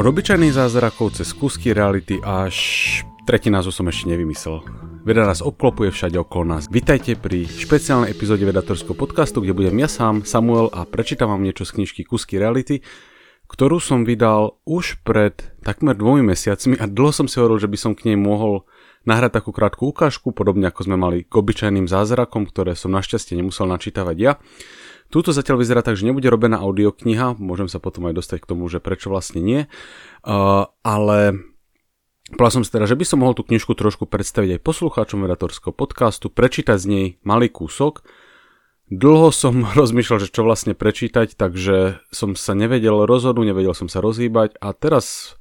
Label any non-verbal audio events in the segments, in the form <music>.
Od obyčajných zázrakov cez kúsky reality až tretí názov som ešte nevymyslel. Veda nás obklopuje všade okolo nás. Vitajte pri špeciálnej epizóde vedatorského podcastu, kde budem ja sám, Samuel a prečítam vám niečo z knižky Kusky reality, ktorú som vydal už pred takmer dvomi mesiacmi a dlho som si hovoril, že by som k nej mohol nahrať takú krátku ukážku, podobne ako sme mali k obyčajným zázrakom, ktoré som našťastie nemusel načítavať ja. Túto zatiaľ vyzerá tak, že nebude robená audiokniha, môžem sa potom aj dostať k tomu, že prečo vlastne nie, uh, ale povedal som si teda, že by som mohol tú knižku trošku predstaviť aj poslucháčom vedatorského podcastu, prečítať z nej malý kúsok. Dlho som <laughs> rozmýšľal, že čo vlastne prečítať, takže som sa nevedel rozhodnúť, nevedel som sa rozhýbať a teraz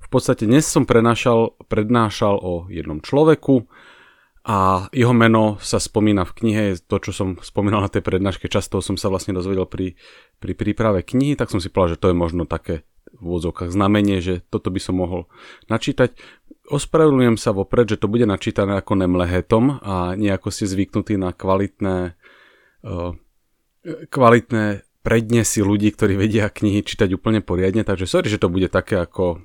v podstate dnes som prenášal, prednášal o jednom človeku, a jeho meno sa spomína v knihe, to čo som spomínal na tej prednáške, často som sa vlastne dozvedel pri, pri príprave knihy, tak som si povedal, že to je možno také v úvodzovkách znamenie, že toto by som mohol načítať. Ospravedlňujem sa vopred, že to bude načítané ako nemlehetom a nejako si zvyknutí na kvalitné, uh, kvalitné prednesy ľudí, ktorí vedia knihy čítať úplne poriadne, takže sorry, že to bude také ako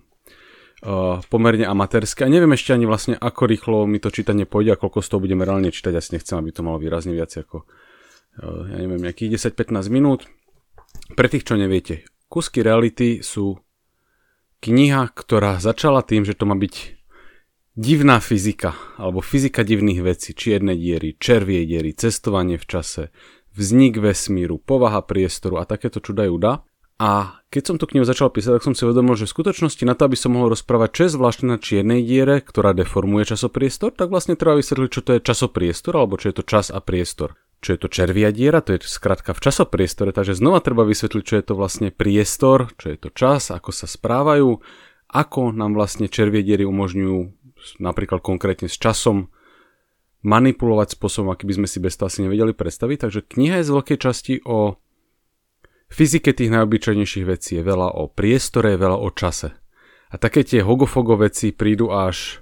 uh, pomerne amatérske a neviem ešte ani vlastne ako rýchlo mi to čítanie pôjde a koľko z toho budeme reálne čítať, asi nechcem, aby to malo výrazne viac ako uh, ja neviem, nejakých 10-15 minút. Pre tých, čo neviete, Kusky reality sú kniha, ktorá začala tým, že to má byť divná fyzika, alebo fyzika divných vecí, čierne diery, červie diery, cestovanie v čase, vznik vesmíru, povaha priestoru a takéto čuda júda. A keď som tú knihu začal písať, tak som si uvedomil, že v skutočnosti na to, aby som mohol rozprávať, čo je zvláštne na čiernej diere, ktorá deformuje časopriestor, tak vlastne treba vysvetliť, čo to je časopriestor, alebo čo je to čas a priestor. Čo je to červia diera, to je skratka v časopriestore, takže znova treba vysvetliť, čo je to vlastne priestor, čo je to čas, ako sa správajú, ako nám vlastne červie diery umožňujú napríklad konkrétne s časom manipulovať spôsobom, aký by sme si bez toho asi nevedeli predstaviť. Takže kniha je z veľkej časti o fyzike tých najobyčajnejších vecí je veľa o priestore, veľa o čase. A také tie hogofogo veci prídu až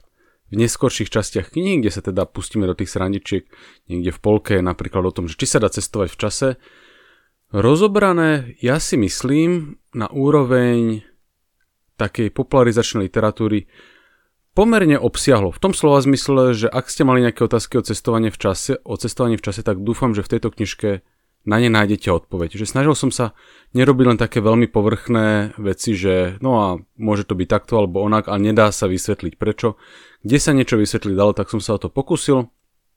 v neskorších častiach knihy, kde sa teda pustíme do tých srandičiek, niekde v polke, napríklad o tom, že či sa dá cestovať v čase. Rozobrané, ja si myslím, na úroveň takej popularizačnej literatúry pomerne obsiahlo. V tom slova zmysle, že ak ste mali nejaké otázky o cestovanie v čase, o cestovaní v čase, tak dúfam, že v tejto knižke na ne nájdete odpoveď. Že snažil som sa nerobiť len také veľmi povrchné veci, že no a môže to byť takto alebo onak, ale nedá sa vysvetliť prečo. Kde sa niečo vysvetliť dalo, tak som sa o to pokusil.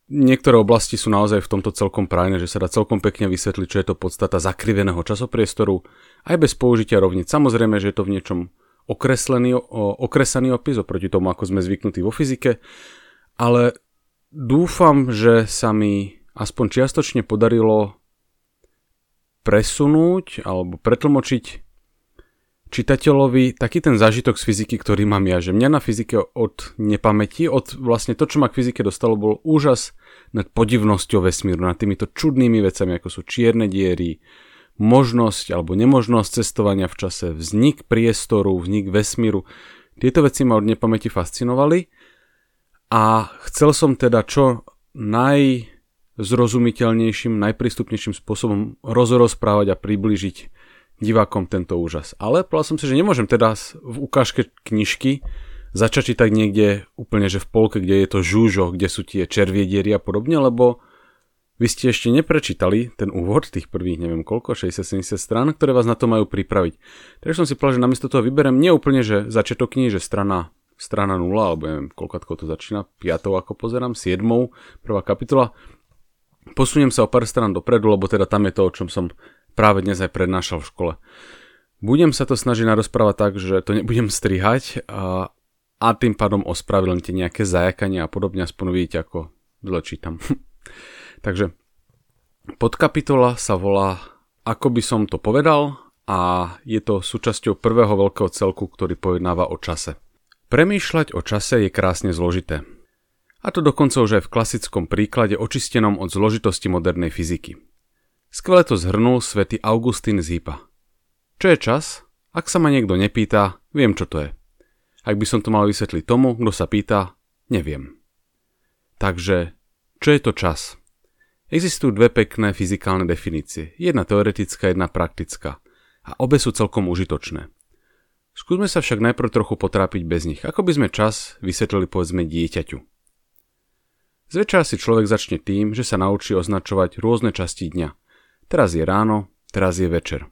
Niektoré oblasti sú naozaj v tomto celkom prajné, že sa dá celkom pekne vysvetliť, čo je to podstata zakriveného časopriestoru, aj bez použitia rovnic. Samozrejme, že je to v niečom okreslený, okresaný opis oproti tomu, ako sme zvyknutí vo fyzike, ale dúfam, že sa mi aspoň čiastočne podarilo presunúť alebo pretlmočiť čitateľovi taký ten zážitok z fyziky, ktorý mám ja. Že mňa na fyzike od nepamäti, od vlastne to, čo ma k fyzike dostalo, bol úžas nad podivnosťou vesmíru, nad týmito čudnými vecami, ako sú čierne diery, možnosť alebo nemožnosť cestovania v čase, vznik priestoru, vznik vesmíru. Tieto veci ma od nepamäti fascinovali a chcel som teda čo naj zrozumiteľnejším, najprístupnejším spôsobom rozprávať a približiť divákom tento úžas. Ale povedal som si, že nemôžem teda v ukážke knižky začať čítať niekde úplne, že v polke, kde je to žúžo, kde sú tie červiediery a podobne, lebo vy ste ešte neprečítali ten úvod, tých prvých neviem koľko, 60-70 strán, ktoré vás na to majú pripraviť. Takže som si povedal, že namiesto toho vyberem nie úplne, že začiatok knihy, že strana strana 0, alebo neviem, koľko to začína, 5 ako pozerám, 7, prvá kapitola, Posuniem sa o pár strán dopredu, lebo teda tam je to, o čom som práve dnes aj prednášal v škole. Budem sa to snažiť narozprávať tak, že to nebudem strihať a, a tým pádom ospravedlňte nejaké zajakania a podobne, aspoň vidíte, ako dlho čítam. <laughs> Takže podkapitola sa volá Ako by som to povedal a je to súčasťou prvého veľkého celku, ktorý pojednáva o čase. Premýšľať o čase je krásne zložité. A to dokonca už aj v klasickom príklade očistenom od zložitosti modernej fyziky. Skvele to zhrnul svätý Augustín z Hypa. Čo je čas? Ak sa ma niekto nepýta, viem čo to je. Ak by som to mal vysvetliť tomu, kto sa pýta, neviem. Takže, čo je to čas? Existujú dve pekné fyzikálne definície. Jedna teoretická, jedna praktická. A obe sú celkom užitočné. Skúsme sa však najprv trochu potrápiť bez nich, ako by sme čas vysvetlili povedzme dieťaťu. Zväčša si človek začne tým, že sa naučí označovať rôzne časti dňa. Teraz je ráno, teraz je večer.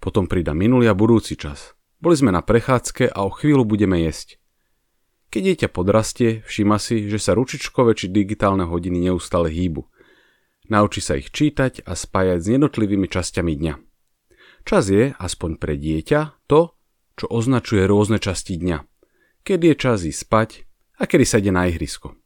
Potom prída minulý a budúci čas. Boli sme na prechádzke a o chvíľu budeme jesť. Keď dieťa podrastie, všíma si, že sa ručičkové či digitálne hodiny neustále hýbu. Naučí sa ich čítať a spájať s jednotlivými časťami dňa. Čas je, aspoň pre dieťa, to, čo označuje rôzne časti dňa. Kedy je čas ísť spať a kedy sa ide na ihrisko.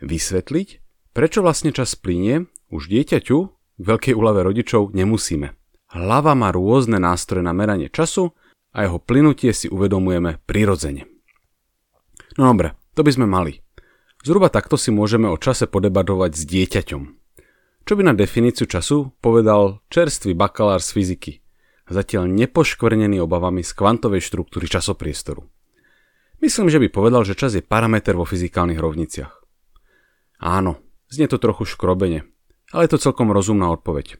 Vysvetliť, prečo vlastne čas plinie, už dieťaťu, k veľkej úlave rodičov, nemusíme. Hlava má rôzne nástroje na meranie času a jeho plynutie si uvedomujeme prirodzene. No dobre, to by sme mali. Zhruba takto si môžeme o čase podebatovať s dieťaťom. Čo by na definíciu času povedal čerstvý bakalár z fyziky, zatiaľ nepoškvrnený obavami z kvantovej štruktúry časopriestoru. Myslím, že by povedal, že čas je parameter vo fyzikálnych rovniciach. Áno, znie to trochu škrobene, ale je to celkom rozumná odpoveď.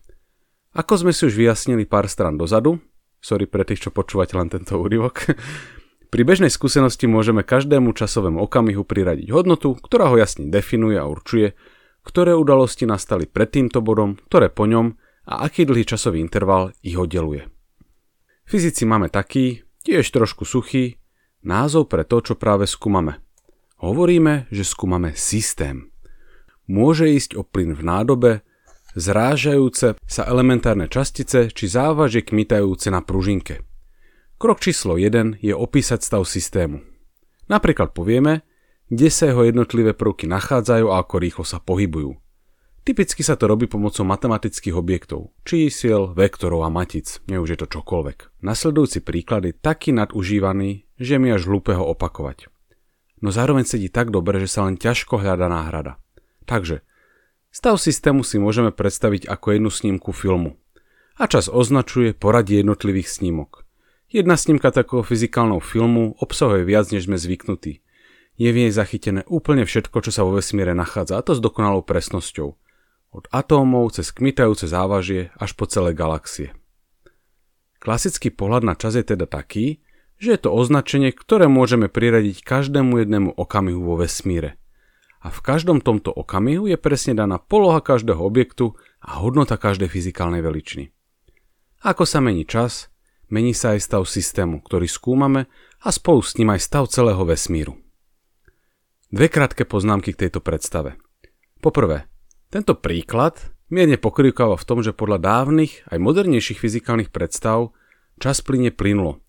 Ako sme si už vyjasnili pár stran dozadu, sorry pre tých, čo počúvate len tento úryvok, <laughs> pri bežnej skúsenosti môžeme každému časovému okamihu priradiť hodnotu, ktorá ho jasne definuje a určuje, ktoré udalosti nastali pred týmto bodom, ktoré po ňom a aký dlhý časový interval ich oddeluje. Fyzici máme taký, tiež trošku suchý, názov pre to, čo práve skúmame. Hovoríme, že skúmame systém. Môže ísť o plyn v nádobe, zrážajúce sa elementárne častice či závažie kmitajúce na pružinke. Krok číslo 1 je opísať stav systému. Napríklad povieme, kde sa jeho jednotlivé prvky nachádzajú a ako rýchlo sa pohybujú. Typicky sa to robí pomocou matematických objektov, čísiel, vektorov a matic, nie už je to čokoľvek. Nasledujúci príklad je taký nadužívaný, že mi až hlúpe ho opakovať. No zároveň sedí tak dobre, že sa len ťažko hľada náhrada. Takže, stav systému si môžeme predstaviť ako jednu snímku filmu. A čas označuje poradie jednotlivých snímok. Jedna snímka takého fyzikálneho filmu obsahuje viac, než sme zvyknutí. Je v nej zachytené úplne všetko, čo sa vo vesmíre nachádza, a to s dokonalou presnosťou – od atómov cez kmitajúce závažie až po celé galaxie. Klasický pohľad na čas je teda taký, že je to označenie, ktoré môžeme priradiť každému jednému okamihu vo vesmíre. A v každom tomto okamihu je presne daná poloha každého objektu a hodnota každej fyzikálnej veličiny. Ako sa mení čas, mení sa aj stav systému, ktorý skúmame a spolu s ním aj stav celého vesmíru. Dve krátke poznámky k tejto predstave. Poprvé, tento príklad mierne pokrývkáva v tom, že podľa dávnych aj modernejších fyzikálnych predstav čas plyne plynulo.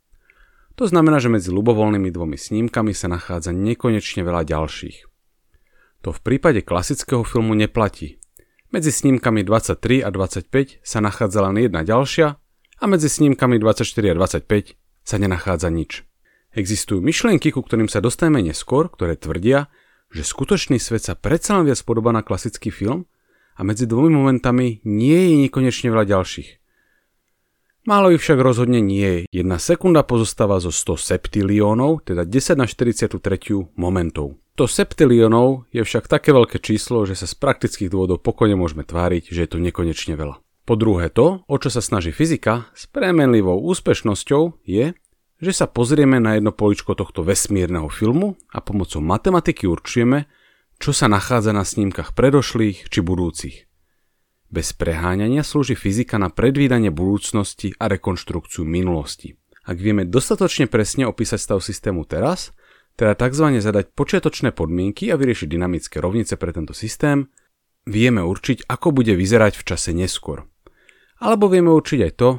To znamená, že medzi ľubovoľnými dvomi snímkami sa nachádza nekonečne veľa ďalších. To v prípade klasického filmu neplatí. Medzi snímkami 23 a 25 sa nachádza len jedna ďalšia a medzi snímkami 24 a 25 sa nenachádza nič. Existujú myšlienky, ku ktorým sa dostaneme neskôr, ktoré tvrdia, že skutočný svet sa predsa len viac podobá na klasický film a medzi dvomi momentami nie je nekonečne veľa ďalších. Málo ich však rozhodne nie je. Jedna sekunda pozostáva zo 100 septiliónov, teda 10 na 43 momentov. To septiliónov je však také veľké číslo, že sa z praktických dôvodov pokojne môžeme tváriť, že je to nekonečne veľa. Po druhé to, o čo sa snaží fyzika s premenlivou úspešnosťou je, že sa pozrieme na jedno poličko tohto vesmírneho filmu a pomocou matematiky určujeme, čo sa nachádza na snímkach predošlých či budúcich. Bez preháňania slúži fyzika na predvídanie budúcnosti a rekonštrukciu minulosti. Ak vieme dostatočne presne opísať stav systému teraz, teda tzv. zadať počiatočné podmienky a vyriešiť dynamické rovnice pre tento systém, vieme určiť, ako bude vyzerať v čase neskôr. Alebo vieme určiť aj to,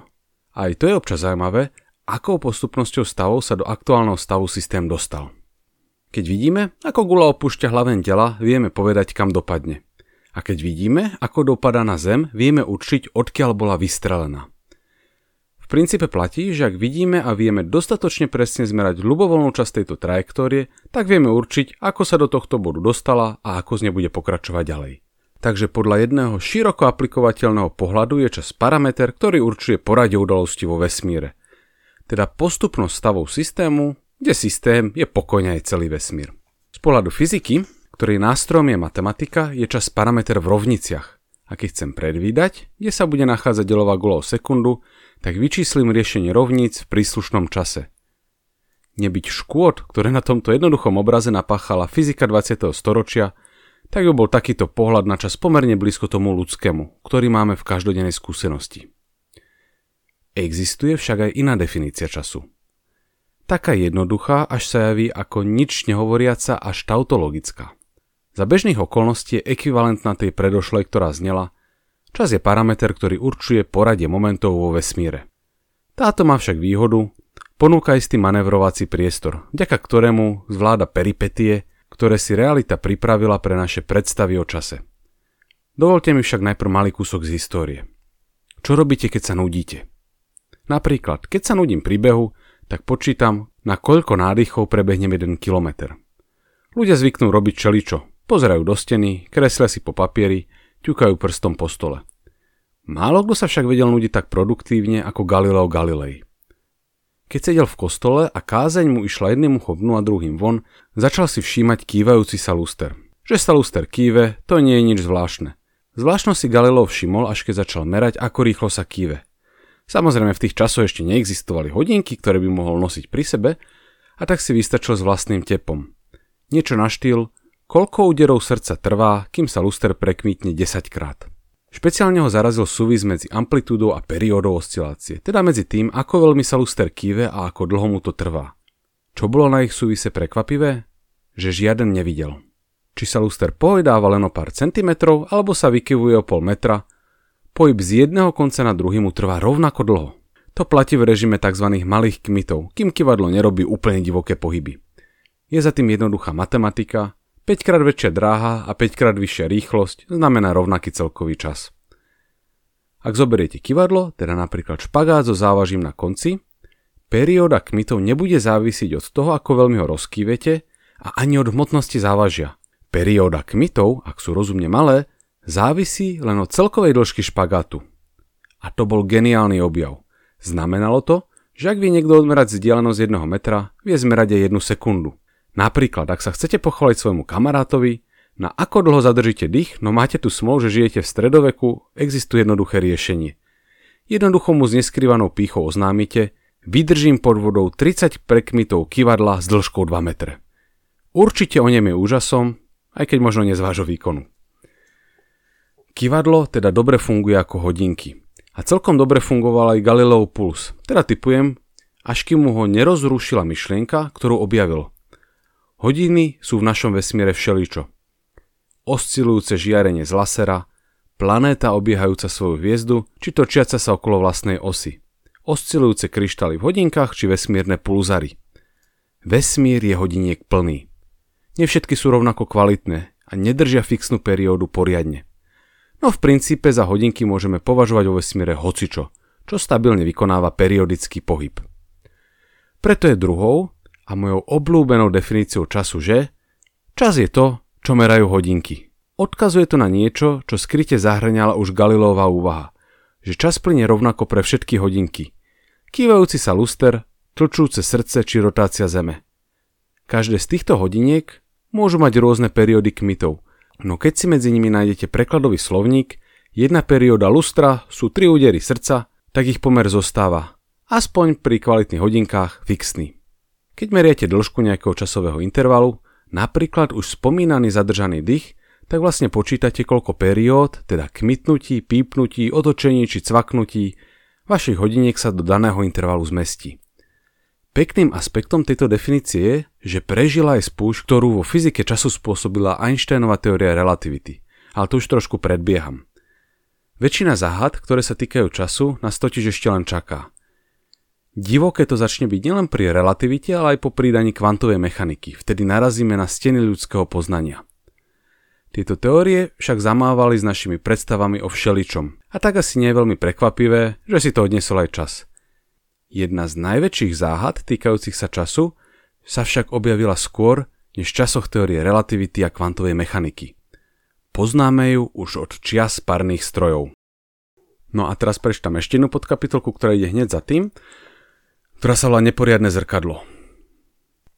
a aj to je občas zaujímavé, akou postupnosťou stavov sa do aktuálneho stavu systém dostal. Keď vidíme, ako gula opúšťa hlaven tela, vieme povedať, kam dopadne. A keď vidíme, ako dopadá na Zem, vieme určiť, odkiaľ bola vystrelená. Princípe platí, že ak vidíme a vieme dostatočne presne zmerať ľubovoľnú časť tejto trajektórie, tak vieme určiť, ako sa do tohto bodu dostala a ako z nej bude pokračovať ďalej. Takže podľa jedného široko aplikovateľného pohľadu je čas parameter, ktorý určuje poradie udalosti vo vesmíre. Teda postupnosť stavov systému kde systém je pokojne aj celý vesmír. Z pohľadu fyziky, ktorý nástrojom je matematika, je čas parameter v rovniciach. A keď chcem predvídať, kde sa bude nachádzať delová gula o sekundu, tak vyčíslim riešenie rovníc v príslušnom čase. nebyť škôd, ktoré na tomto jednoduchom obraze napáchala fyzika 20. storočia, tak by bol takýto pohľad na čas pomerne blízko tomu ľudskému, ktorý máme v každodennej skúsenosti. Existuje však aj iná definícia času. Taká jednoduchá, až sa javí ako nič nehovoriaca až tautologická. Za bežných okolností je ekvivalentná tej predošlej, ktorá znela Čas je parameter, ktorý určuje poradie momentov vo vesmíre. Táto má však výhodu, ponúka istý manevrovací priestor, vďaka ktorému zvláda peripetie, ktoré si realita pripravila pre naše predstavy o čase. Dovolte mi však najprv malý kúsok z histórie. Čo robíte, keď sa nudíte? Napríklad, keď sa nudím pri behu, tak počítam, na koľko nádychov prebehnem 1 km. Ľudia zvyknú robiť čeličo. Pozerajú do steny, kreslia si po papieri, ťukajú prstom po stole. Málo kto sa však vedel nudiť tak produktívne ako Galileo Galilei. Keď sedel v kostole a kázeň mu išla jedným uchom a druhým von, začal si všímať kývajúci sa luster. Že sa luster kýve, to nie je nič zvláštne. Zvláštno si Galileo všimol, až keď začal merať, ako rýchlo sa kýve. Samozrejme v tých časoch ešte neexistovali hodinky, ktoré by mohol nosiť pri sebe, a tak si vystačil s vlastným tepom. Niečo na koľko úderov srdca trvá, kým sa luster prekmítne 10 krát. Špeciálne ho zarazil súvis medzi amplitúdou a periódou oscilácie, teda medzi tým, ako veľmi sa luster kýve a ako dlho mu to trvá. Čo bolo na ich súvise prekvapivé? Že žiaden nevidel. Či sa luster pohojdáva len o pár centimetrov, alebo sa vykyvuje o pol metra, pohyb z jedného konca na druhý mu trvá rovnako dlho. To platí v režime tzv. malých kmitov, kým kivadlo nerobí úplne divoké pohyby. Je za tým jednoduchá matematika, 5 krát väčšia dráha a 5 krát vyššia rýchlosť znamená rovnaký celkový čas. Ak zoberiete kivadlo, teda napríklad špagát so závažím na konci, perióda kmitov nebude závisiť od toho, ako veľmi ho rozkývete a ani od hmotnosti závažia. Perióda kmitov, ak sú rozumne malé, závisí len od celkovej dĺžky špagátu. A to bol geniálny objav. Znamenalo to, že ak vie niekto odmerať vzdialenosť 1 metra, vie zmerať aj 1 sekundu. Napríklad, ak sa chcete pochváliť svojmu kamarátovi, na ako dlho zadržíte dých, no máte tu smol, že žijete v stredoveku, existuje jednoduché riešenie. Jednoducho mu s neskrývanou pýchou oznámite, vydržím pod vodou 30 prekmitov kivadla s dĺžkou 2 metre. Určite o nem je úžasom, aj keď možno nie z vášho výkonu. Kivadlo teda dobre funguje ako hodinky. A celkom dobre fungoval aj Galileo Puls, teda typujem, až kým mu ho nerozrušila myšlienka, ktorú objavil. Hodiny sú v našom vesmíre všeličo. Oscilujúce žiarenie z lasera, planéta obiehajúca svoju hviezdu, či točiaca sa okolo vlastnej osy. Oscilujúce kryštály v hodinkách, či vesmírne pulzary. Vesmír je hodiniek plný. Nevšetky sú rovnako kvalitné a nedržia fixnú periódu poriadne. No v princípe za hodinky môžeme považovať vo vesmíre hocičo, čo stabilne vykonáva periodický pohyb. Preto je druhou, a mojou obľúbenou definíciou času, že čas je to, čo merajú hodinky. Odkazuje to na niečo, čo skryte zahrňala už Galileová úvaha, že čas plyne rovnako pre všetky hodinky. Kývajúci sa luster, tlčúce srdce či rotácia Zeme. Každé z týchto hodiniek môžu mať rôzne periódy kmitov, no keď si medzi nimi nájdete prekladový slovník, jedna perióda lustra sú tri údery srdca, tak ich pomer zostáva, aspoň pri kvalitných hodinkách fixný. Keď meriate dĺžku nejakého časového intervalu, napríklad už spomínaný zadržaný dých, tak vlastne počítate koľko periód, teda kmitnutí, pípnutí, otočení či cvaknutí, vašich hodiniek sa do daného intervalu zmestí. Pekným aspektom tejto definície je, že prežila aj spúšť, ktorú vo fyzike času spôsobila Einsteinova teória relativity. Ale to už trošku predbieham. Väčšina záhad, ktoré sa týkajú času, nás totiž ešte len čaká. Divoké to začne byť nielen pri relativite, ale aj po pridaní kvantovej mechaniky. Vtedy narazíme na steny ľudského poznania. Tieto teórie však zamávali s našimi predstavami o všeličom. A tak asi nie je veľmi prekvapivé, že si to odnesol aj čas. Jedna z najväčších záhad týkajúcich sa času sa však objavila skôr než v časoch teórie relativity a kvantovej mechaniky. Poznáme ju už od čias parných strojov. No a teraz prečtam ešte jednu podkapitolku, ktorá ide hneď za tým ktorá sa volá Neporiadne zrkadlo.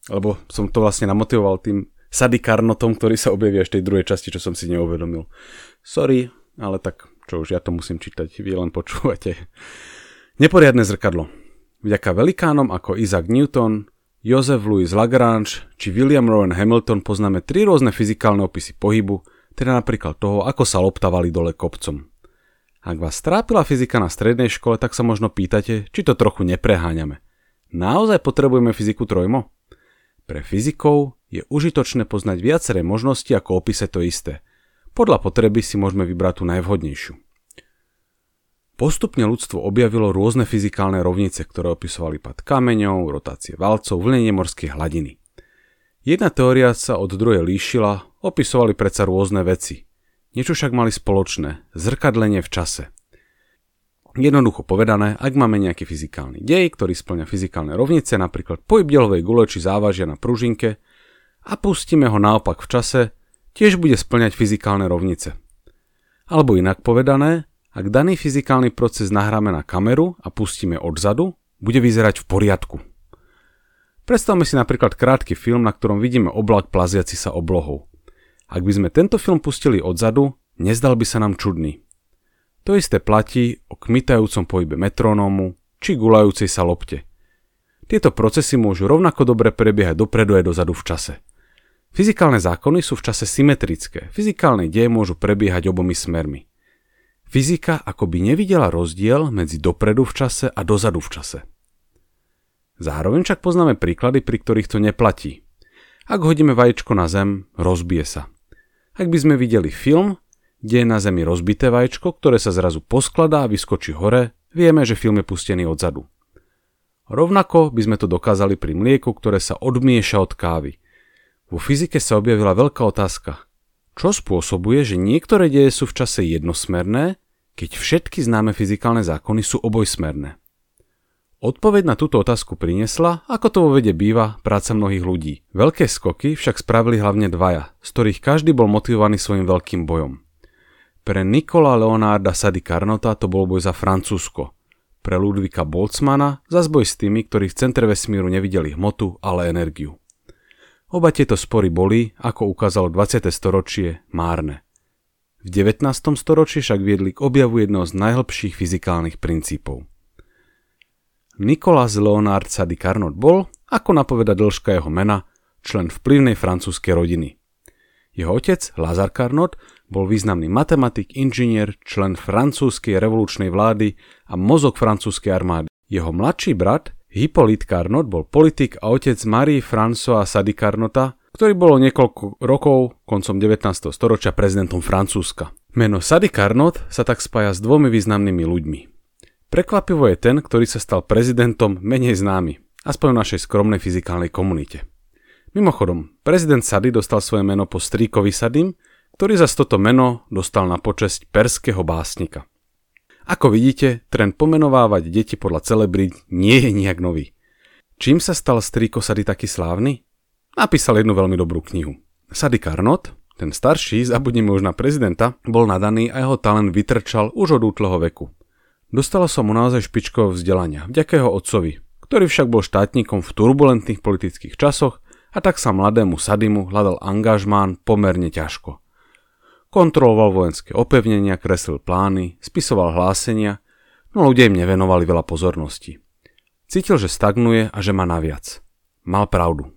Lebo som to vlastne namotivoval tým Sady Karnotom, ktorý sa objaví až tej druhej časti, čo som si neuvedomil. Sorry, ale tak čo už, ja to musím čítať, vy len počúvate. Neporiadne zrkadlo. Vďaka velikánom ako Isaac Newton, Joseph Louis Lagrange či William Rowan Hamilton poznáme tri rôzne fyzikálne opisy pohybu, teda napríklad toho, ako sa loptavali dole kopcom. Ak vás trápila fyzika na strednej škole, tak sa možno pýtate, či to trochu nepreháňame. Naozaj potrebujeme fyziku trojmo? Pre fyzikov je užitočné poznať viaceré možnosti, ako opísať to isté. Podľa potreby si môžeme vybrať tú najvhodnejšiu. Postupne ľudstvo objavilo rôzne fyzikálne rovnice, ktoré opisovali pad kameňov, rotácie valcov, vlnenie morskej hladiny. Jedna teória sa od druhej líšila, opisovali predsa rôzne veci. Niečo však mali spoločné, zrkadlenie v čase. Jednoducho povedané, ak máme nejaký fyzikálny dej, ktorý splňa fyzikálne rovnice, napríklad pohyb delovej gule či závažia na pružinke, a pustíme ho naopak v čase, tiež bude splňať fyzikálne rovnice. Alebo inak povedané, ak daný fyzikálny proces nahráme na kameru a pustíme odzadu, bude vyzerať v poriadku. Predstavme si napríklad krátky film, na ktorom vidíme oblak plaziaci sa oblohou. Ak by sme tento film pustili odzadu, nezdal by sa nám čudný. To isté platí o kmitajúcom pohybe metronómu či gulajúcej sa lopte. Tieto procesy môžu rovnako dobre prebiehať dopredu aj dozadu v čase. Fyzikálne zákony sú v čase symetrické. Fyzikálne deje môžu prebiehať obomi smermi. Fyzika akoby nevidela rozdiel medzi dopredu v čase a dozadu v čase. Zároveň však poznáme príklady, pri ktorých to neplatí. Ak hodíme vajíčko na zem, rozbije sa. Ak by sme videli film, kde je na zemi rozbité vajíčko, ktoré sa zrazu poskladá a vyskočí hore, vieme, že film je pustený odzadu. Rovnako by sme to dokázali pri mlieku, ktoré sa odmieša od kávy. Vo fyzike sa objavila veľká otázka. Čo spôsobuje, že niektoré deje sú v čase jednosmerné, keď všetky známe fyzikálne zákony sú obojsmerné? Odpoveď na túto otázku priniesla, ako to vo vede býva, práca mnohých ľudí. Veľké skoky však spravili hlavne dvaja, z ktorých každý bol motivovaný svojim veľkým bojom. Pre Nikola Leonarda Sady Carnota to bol boj za Francúzsko. Pre Ludvika Boltzmana zas boj s tými, ktorí v centre vesmíru nevideli hmotu, ale energiu. Oba tieto spory boli, ako ukázalo 20. storočie, márne. V 19. storočí však viedli k objavu jedného z najhlbších fyzikálnych princípov. Nicolas Leonard Sady Carnot bol, ako napoveda dĺžka jeho mena, člen vplyvnej francúzskej rodiny. Jeho otec, Lazar Carnot, bol významný matematik, inžinier, člen francúzskej revolučnej vlády a mozog francúzskej armády. Jeho mladší brat, Hippolyte Carnot bol politik a otec Marie François Sady Carnota, ktorý bol niekoľko rokov koncom 19. storočia prezidentom Francúzska. Meno Sady Carnot sa tak spája s dvomi významnými ľuďmi. Prekvapivo je ten, ktorý sa stal prezidentom menej známy, aspoň v našej skromnej fyzikálnej komunite. Mimochodom, prezident Sady dostal svoje meno po strýkovi Sadym, ktorý za toto meno dostal na počesť perského básnika. Ako vidíte, trend pomenovávať deti podľa celebrit nie je nejak nový. Čím sa stal strýko Sady taký slávny? Napísal jednu veľmi dobrú knihu. Sady Carnot, ten starší, zabudnime už na prezidenta, bol nadaný a jeho talent vytrčal už od útleho veku. Dostalo sa mu naozaj špičkového vzdelania, vďaka jeho otcovi, ktorý však bol štátnikom v turbulentných politických časoch a tak sa mladému Sadimu hľadal angažmán pomerne ťažko. Kontroloval vojenské opevnenia, kreslil plány, spisoval hlásenia, no ľudia im nevenovali veľa pozornosti. Cítil, že stagnuje a že má naviac. Mal pravdu.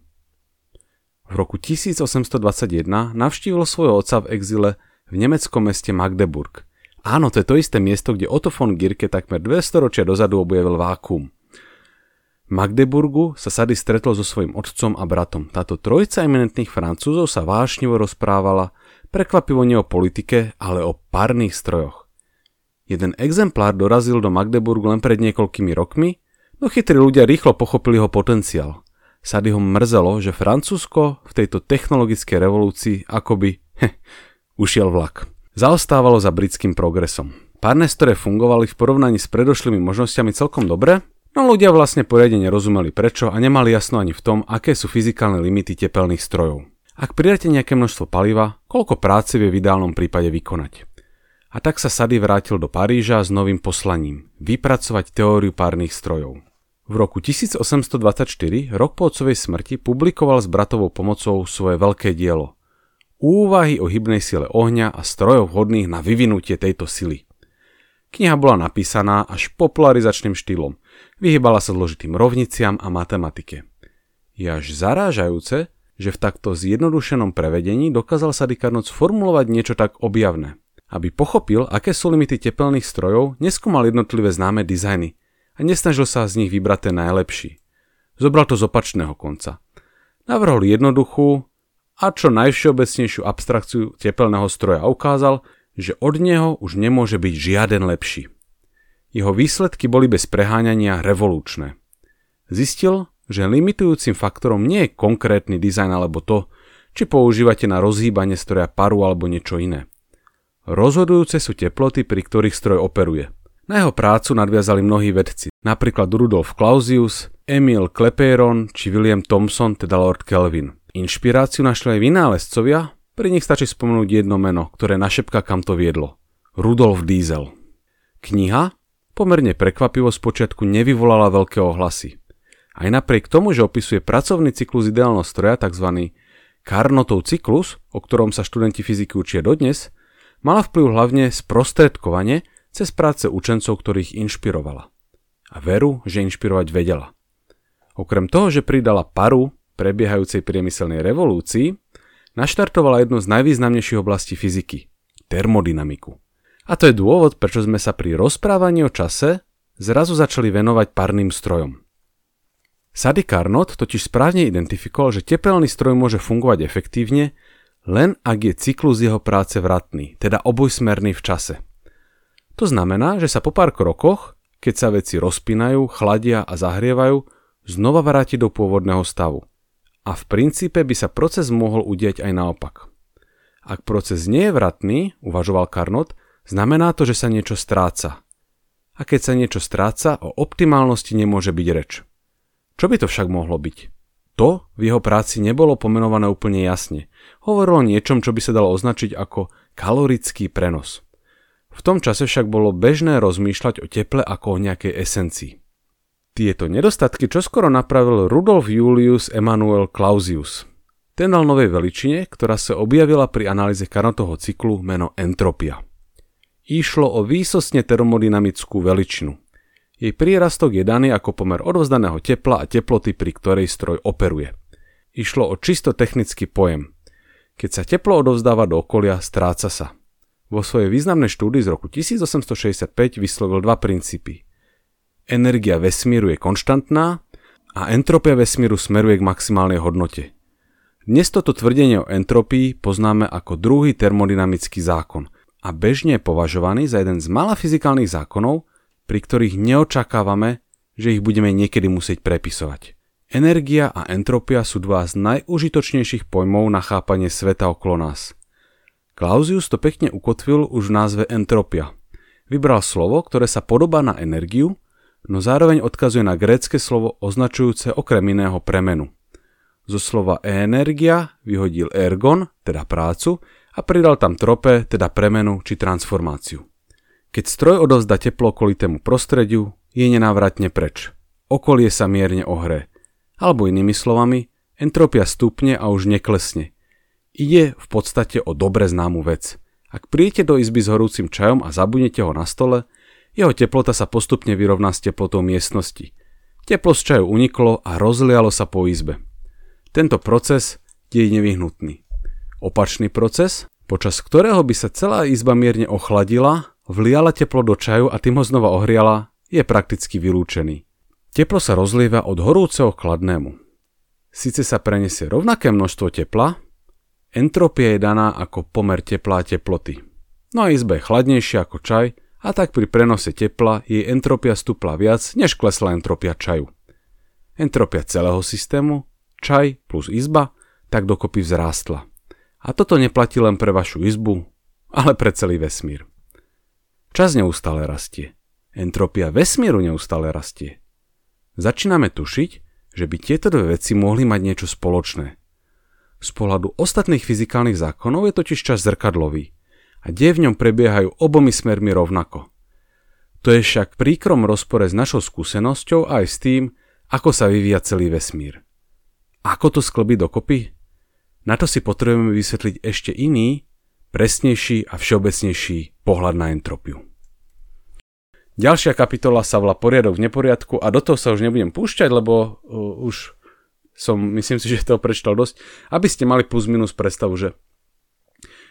V roku 1821 navštívil svojho otca v exile v nemeckom meste Magdeburg. Áno, to je to isté miesto, kde Otto von Girke takmer 200 ročia dozadu objavil vákuum. Magdeburgu sa Sady stretol so svojím otcom a bratom. Táto trojica eminentných francúzov sa vášnivo rozprávala Prekvapivo nie o politike, ale o párnych strojoch. Jeden exemplár dorazil do Magdeburgu len pred niekoľkými rokmi, no chytrí ľudia rýchlo pochopili ho potenciál. Sady ho mrzelo, že Francúzsko v tejto technologickej revolúcii akoby <laughs> heh, ušiel vlak. Zaostávalo za britským progresom. Párne stroje fungovali v porovnaní s predošlými možnosťami celkom dobre, no ľudia vlastne poriadne nerozumeli prečo a nemali jasno ani v tom, aké sú fyzikálne limity tepelných strojov. Ak pridáte nejaké množstvo paliva, koľko práce vie v ideálnom prípade vykonať. A tak sa Sady vrátil do Paríža s novým poslaním – vypracovať teóriu párnych strojov. V roku 1824, rok po otcovej smrti, publikoval s bratovou pomocou svoje veľké dielo. Úvahy o hybnej sile ohňa a strojov vhodných na vyvinutie tejto sily. Kniha bola napísaná až popularizačným štýlom. Vyhybala sa zložitým rovniciam a matematike. Je až zarážajúce, že v takto zjednodušenom prevedení dokázal Sadi Carnot sformulovať niečo tak objavné. Aby pochopil, aké sú limity tepelných strojov, neskúmal jednotlivé známe dizajny a nesnažil sa z nich vybrať ten najlepší. Zobral to z opačného konca. Navrhol jednoduchú a čo najvšeobecnejšiu abstrakciu tepelného stroja a ukázal, že od neho už nemôže byť žiaden lepší. Jeho výsledky boli bez preháňania revolučné. Zistil, že limitujúcim faktorom nie je konkrétny dizajn alebo to, či používate na rozhýbanie stroja paru alebo niečo iné. Rozhodujúce sú teploty, pri ktorých stroj operuje. Na jeho prácu nadviazali mnohí vedci, napríklad Rudolf Clausius, Emil Klepéron či William Thomson, teda Lord Kelvin. Inšpiráciu našli aj vynálezcovia, pri nich stačí spomenúť jedno meno, ktoré našepka kam to viedlo. Rudolf Diesel. Kniha pomerne prekvapivo spočiatku nevyvolala veľké ohlasy. Aj napriek tomu, že opisuje pracovný cyklus ideálneho stroja, tzv. Carnotov cyklus, o ktorom sa študenti fyziky učia dodnes, mala vplyv hlavne sprostredkovanie cez práce učencov, ktorých inšpirovala. A veru, že inšpirovať vedela. Okrem toho, že pridala paru prebiehajúcej priemyselnej revolúcii, naštartovala jednu z najvýznamnejších oblastí fyziky – termodynamiku. A to je dôvod, prečo sme sa pri rozprávaní o čase zrazu začali venovať parným strojom – Sady Carnot totiž správne identifikoval, že tepelný stroj môže fungovať efektívne, len ak je cyklus jeho práce vratný, teda obojsmerný v čase. To znamená, že sa po pár krokoch, keď sa veci rozpínajú, chladia a zahrievajú, znova vráti do pôvodného stavu. A v princípe by sa proces mohol udiať aj naopak. Ak proces nie je vratný, uvažoval Carnot, znamená to, že sa niečo stráca. A keď sa niečo stráca, o optimálnosti nemôže byť reč. Čo by to však mohlo byť? To v jeho práci nebolo pomenované úplne jasne. Hovorilo o niečom, čo by sa dalo označiť ako kalorický prenos. V tom čase však bolo bežné rozmýšľať o teple ako o nejakej esencii. Tieto nedostatky čoskoro napravil Rudolf Julius Emanuel Clausius. Ten dal novej veličine, ktorá sa objavila pri analýze Carnotovho cyklu meno entropia. Išlo o výsostne termodynamickú veličinu – jej prírastok je daný ako pomer odovzdaného tepla a teploty, pri ktorej stroj operuje. Išlo o čisto technický pojem. Keď sa teplo odovzdáva do okolia, stráca sa. Vo svojej významnej štúdii z roku 1865 vyslovil dva princípy. Energia vesmíru je konštantná a entropia vesmíru smeruje k maximálnej hodnote. Dnes toto tvrdenie o entropii poznáme ako druhý termodynamický zákon a bežne je považovaný za jeden z mála fyzikálnych zákonov, pri ktorých neočakávame, že ich budeme niekedy musieť prepisovať. Energia a entropia sú dva z najužitočnejších pojmov na chápanie sveta okolo nás. Clausius to pekne ukotvil už v názve entropia. Vybral slovo, ktoré sa podobá na energiu, no zároveň odkazuje na grécke slovo označujúce okrem iného premenu. Zo slova energia vyhodil ergon, teda prácu, a pridal tam trope, teda premenu či transformáciu. Keď stroj odovzda teplo okolitému prostrediu, je nenávratne preč. Okolie sa mierne ohre. Alebo inými slovami, entropia stupne a už neklesne. Ide v podstate o dobre známu vec. Ak príjete do izby s horúcim čajom a zabudnete ho na stole, jeho teplota sa postupne vyrovná s teplotou miestnosti. Teplo z čaju uniklo a rozlialo sa po izbe. Tento proces je nevyhnutný. Opačný proces, počas ktorého by sa celá izba mierne ochladila vliala teplo do čaju a tým ho znova ohriala, je prakticky vylúčený. Teplo sa rozlieva od horúceho k chladnému. Sice sa prenesie rovnaké množstvo tepla, entropia je daná ako pomer tepla a teploty. No a izba je chladnejšia ako čaj a tak pri prenose tepla jej entropia stúpla viac, než klesla entropia čaju. Entropia celého systému, čaj plus izba, tak dokopy vzrástla. A toto neplatí len pre vašu izbu, ale pre celý vesmír. Čas neustále rastie. Entropia vesmíru neustále rastie. Začíname tušiť, že by tieto dve veci mohli mať niečo spoločné. Z pohľadu ostatných fyzikálnych zákonov je totiž čas zrkadlový a deje v ňom prebiehajú obomi smermi rovnako. To je však príkrom rozpore s našou skúsenosťou aj s tým, ako sa vyvíja celý vesmír. Ako to sklbiť dokopy? Na to si potrebujeme vysvetliť ešte iný, presnejší a všeobecnejší pohľad na entropiu. Ďalšia kapitola sa volá Poriadok v neporiadku a do toho sa už nebudem púšťať, lebo uh, už som, myslím si, že to prečítal dosť, aby ste mali plus minus predstavu, že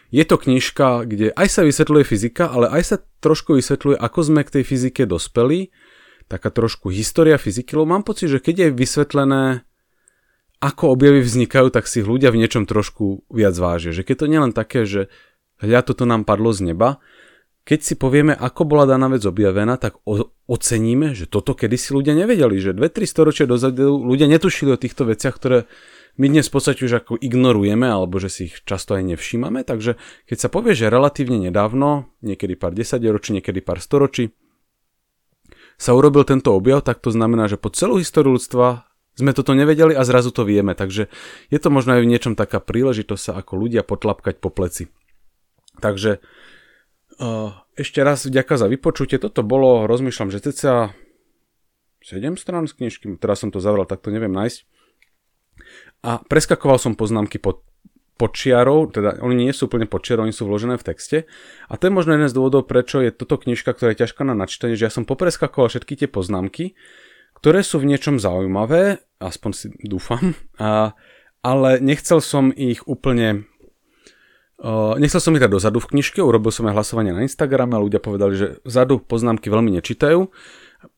je to knižka, kde aj sa vysvetľuje fyzika, ale aj sa trošku vysvetľuje, ako sme k tej fyzike dospeli, taká trošku história fyziky, lebo mám pocit, že keď je vysvetlené, ako objavy vznikajú, tak si ľudia v niečom trošku viac vážia. Že keď to nie len také, že hľa, toto nám padlo z neba, keď si povieme, ako bola daná vec objavená, tak o- oceníme, že toto kedysi ľudia nevedeli, že 2-3 storočia dozadu ľudia netušili o týchto veciach, ktoré my dnes v podstate už ako ignorujeme, alebo že si ich často aj nevšímame, takže keď sa povie, že relatívne nedávno, niekedy pár desaťročí, niekedy pár storočí, sa urobil tento objav, tak to znamená, že po celú históriu ľudstva sme toto nevedeli a zrazu to vieme, takže je to možno aj v niečom taká príležitosť sa ako ľudia potlapkať po pleci. Takže uh, ešte raz vďaka za vypočutie, toto bolo, rozmýšľam, že ceca 7 strán z knižky, teraz som to zavral, tak to neviem nájsť a preskakoval som poznámky pod počiarov, teda oni nie sú úplne počiarov, oni sú vložené v texte. A to je možno jeden z dôvodov, prečo je toto knižka, ktorá je ťažká na načítanie, že ja som popreskakoval všetky tie poznámky, ktoré sú v niečom zaujímavé, aspoň si dúfam, a, ale nechcel som ich úplne Uh, nechcel som ich dať dozadu v knižke, urobil som aj hlasovanie na Instagrame a ľudia povedali, že vzadu poznámky veľmi nečítajú.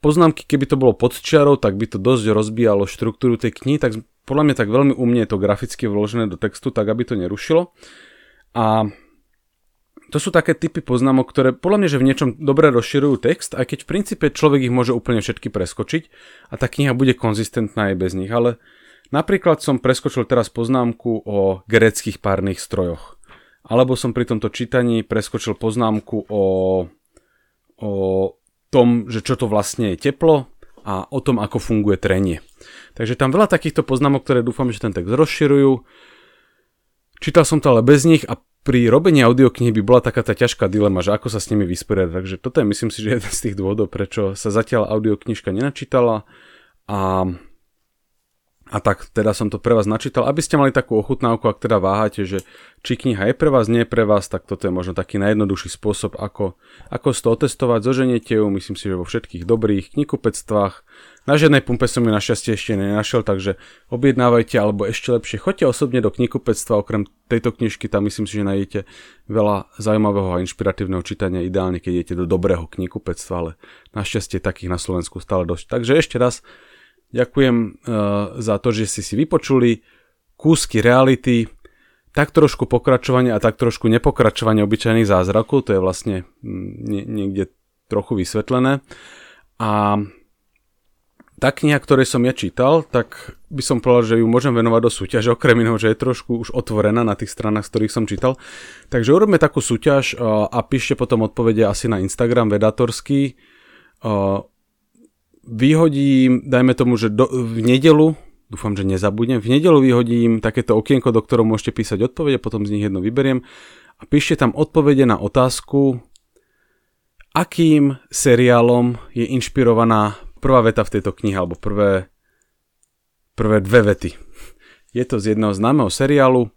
Poznámky, keby to bolo pod čiarou, tak by to dosť rozbíjalo štruktúru tej knihy, tak podľa mňa tak veľmi umne je to graficky vložené do textu, tak aby to nerušilo. A to sú také typy poznámok, ktoré podľa mňa, že v niečom dobre rozširujú text, aj keď v princípe človek ich môže úplne všetky preskočiť a tá kniha bude konzistentná aj bez nich. Ale napríklad som preskočil teraz poznámku o greckých párnych strojoch. Alebo som pri tomto čítaní preskočil poznámku o, o tom, že čo to vlastne je teplo a o tom, ako funguje trenie. Takže tam veľa takýchto poznámok, ktoré dúfam, že ten text rozširujú. Čítal som to ale bez nich a pri robení audioknihy by bola taká tá ťažká dilema, že ako sa s nimi vysporiadať. Takže toto je myslím si, že jeden z tých dôvodov, prečo sa zatiaľ audioknižka nenačítala a a tak teda som to pre vás načítal, aby ste mali takú ochutnávku, ak teda váhate, že či kniha je pre vás, nie je pre vás, tak toto je možno taký najjednoduchší spôsob, ako, ako si to otestovať. Zoženiete ju, myslím si, že vo všetkých dobrých knihkupectvách. Na žiadnej pumpe som ju našťastie ešte nenašiel, takže objednávajte, alebo ešte lepšie, choďte osobne do knihkupectva, okrem tejto knižky, tam myslím si, že nájdete veľa zaujímavého a inšpiratívneho čítania, ideálne keď idete do dobrého knihkupectva, ale našťastie takých na Slovensku stále dosť. Takže ešte raz, Ďakujem uh, za to, že ste si vypočuli kúsky reality, tak trošku pokračovanie a tak trošku nepokračovanie obyčajných zázrakov, to je vlastne mm, nie, niekde trochu vysvetlené. A tá kniha, ktorej som ja čítal, tak by som povedal, že ju môžem venovať do súťaže, okrem iného, že je trošku už otvorená na tých stranách, z ktorých som čítal. Takže urobme takú súťaž a píšte potom odpovede asi na Instagram vedatorský vyhodím, dajme tomu, že do, v nedelu, dúfam, že nezabudnem, v nedelu vyhodím takéto okienko, do ktorého môžete písať odpovede, potom z nich jedno vyberiem a píšte tam odpovede na otázku, akým seriálom je inšpirovaná prvá veta v tejto knihe, alebo prvé, prvé dve vety. Je to z jedného známeho seriálu,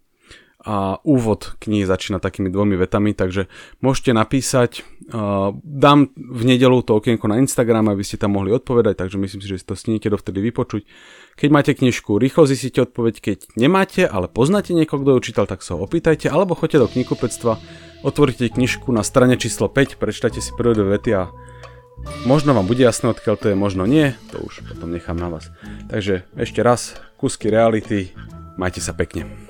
a úvod knihy začína takými dvomi vetami, takže môžete napísať, uh, dám v nedelu to okienko na Instagram, aby ste tam mohli odpovedať, takže myslím si, že si to sníte dovtedy vypočuť. Keď máte knižku, rýchlo zistíte odpoveď, keď nemáte, ale poznáte niekoho, kto ju čítal, tak sa ho opýtajte, alebo choďte do knihkupectva, otvorite knižku na strane číslo 5, prečtajte si prvé dve vety a Možno vám bude jasné, odkiaľ to je, možno nie, to už potom nechám na vás. Takže ešte raz, kusky reality, majte sa pekne.